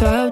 thought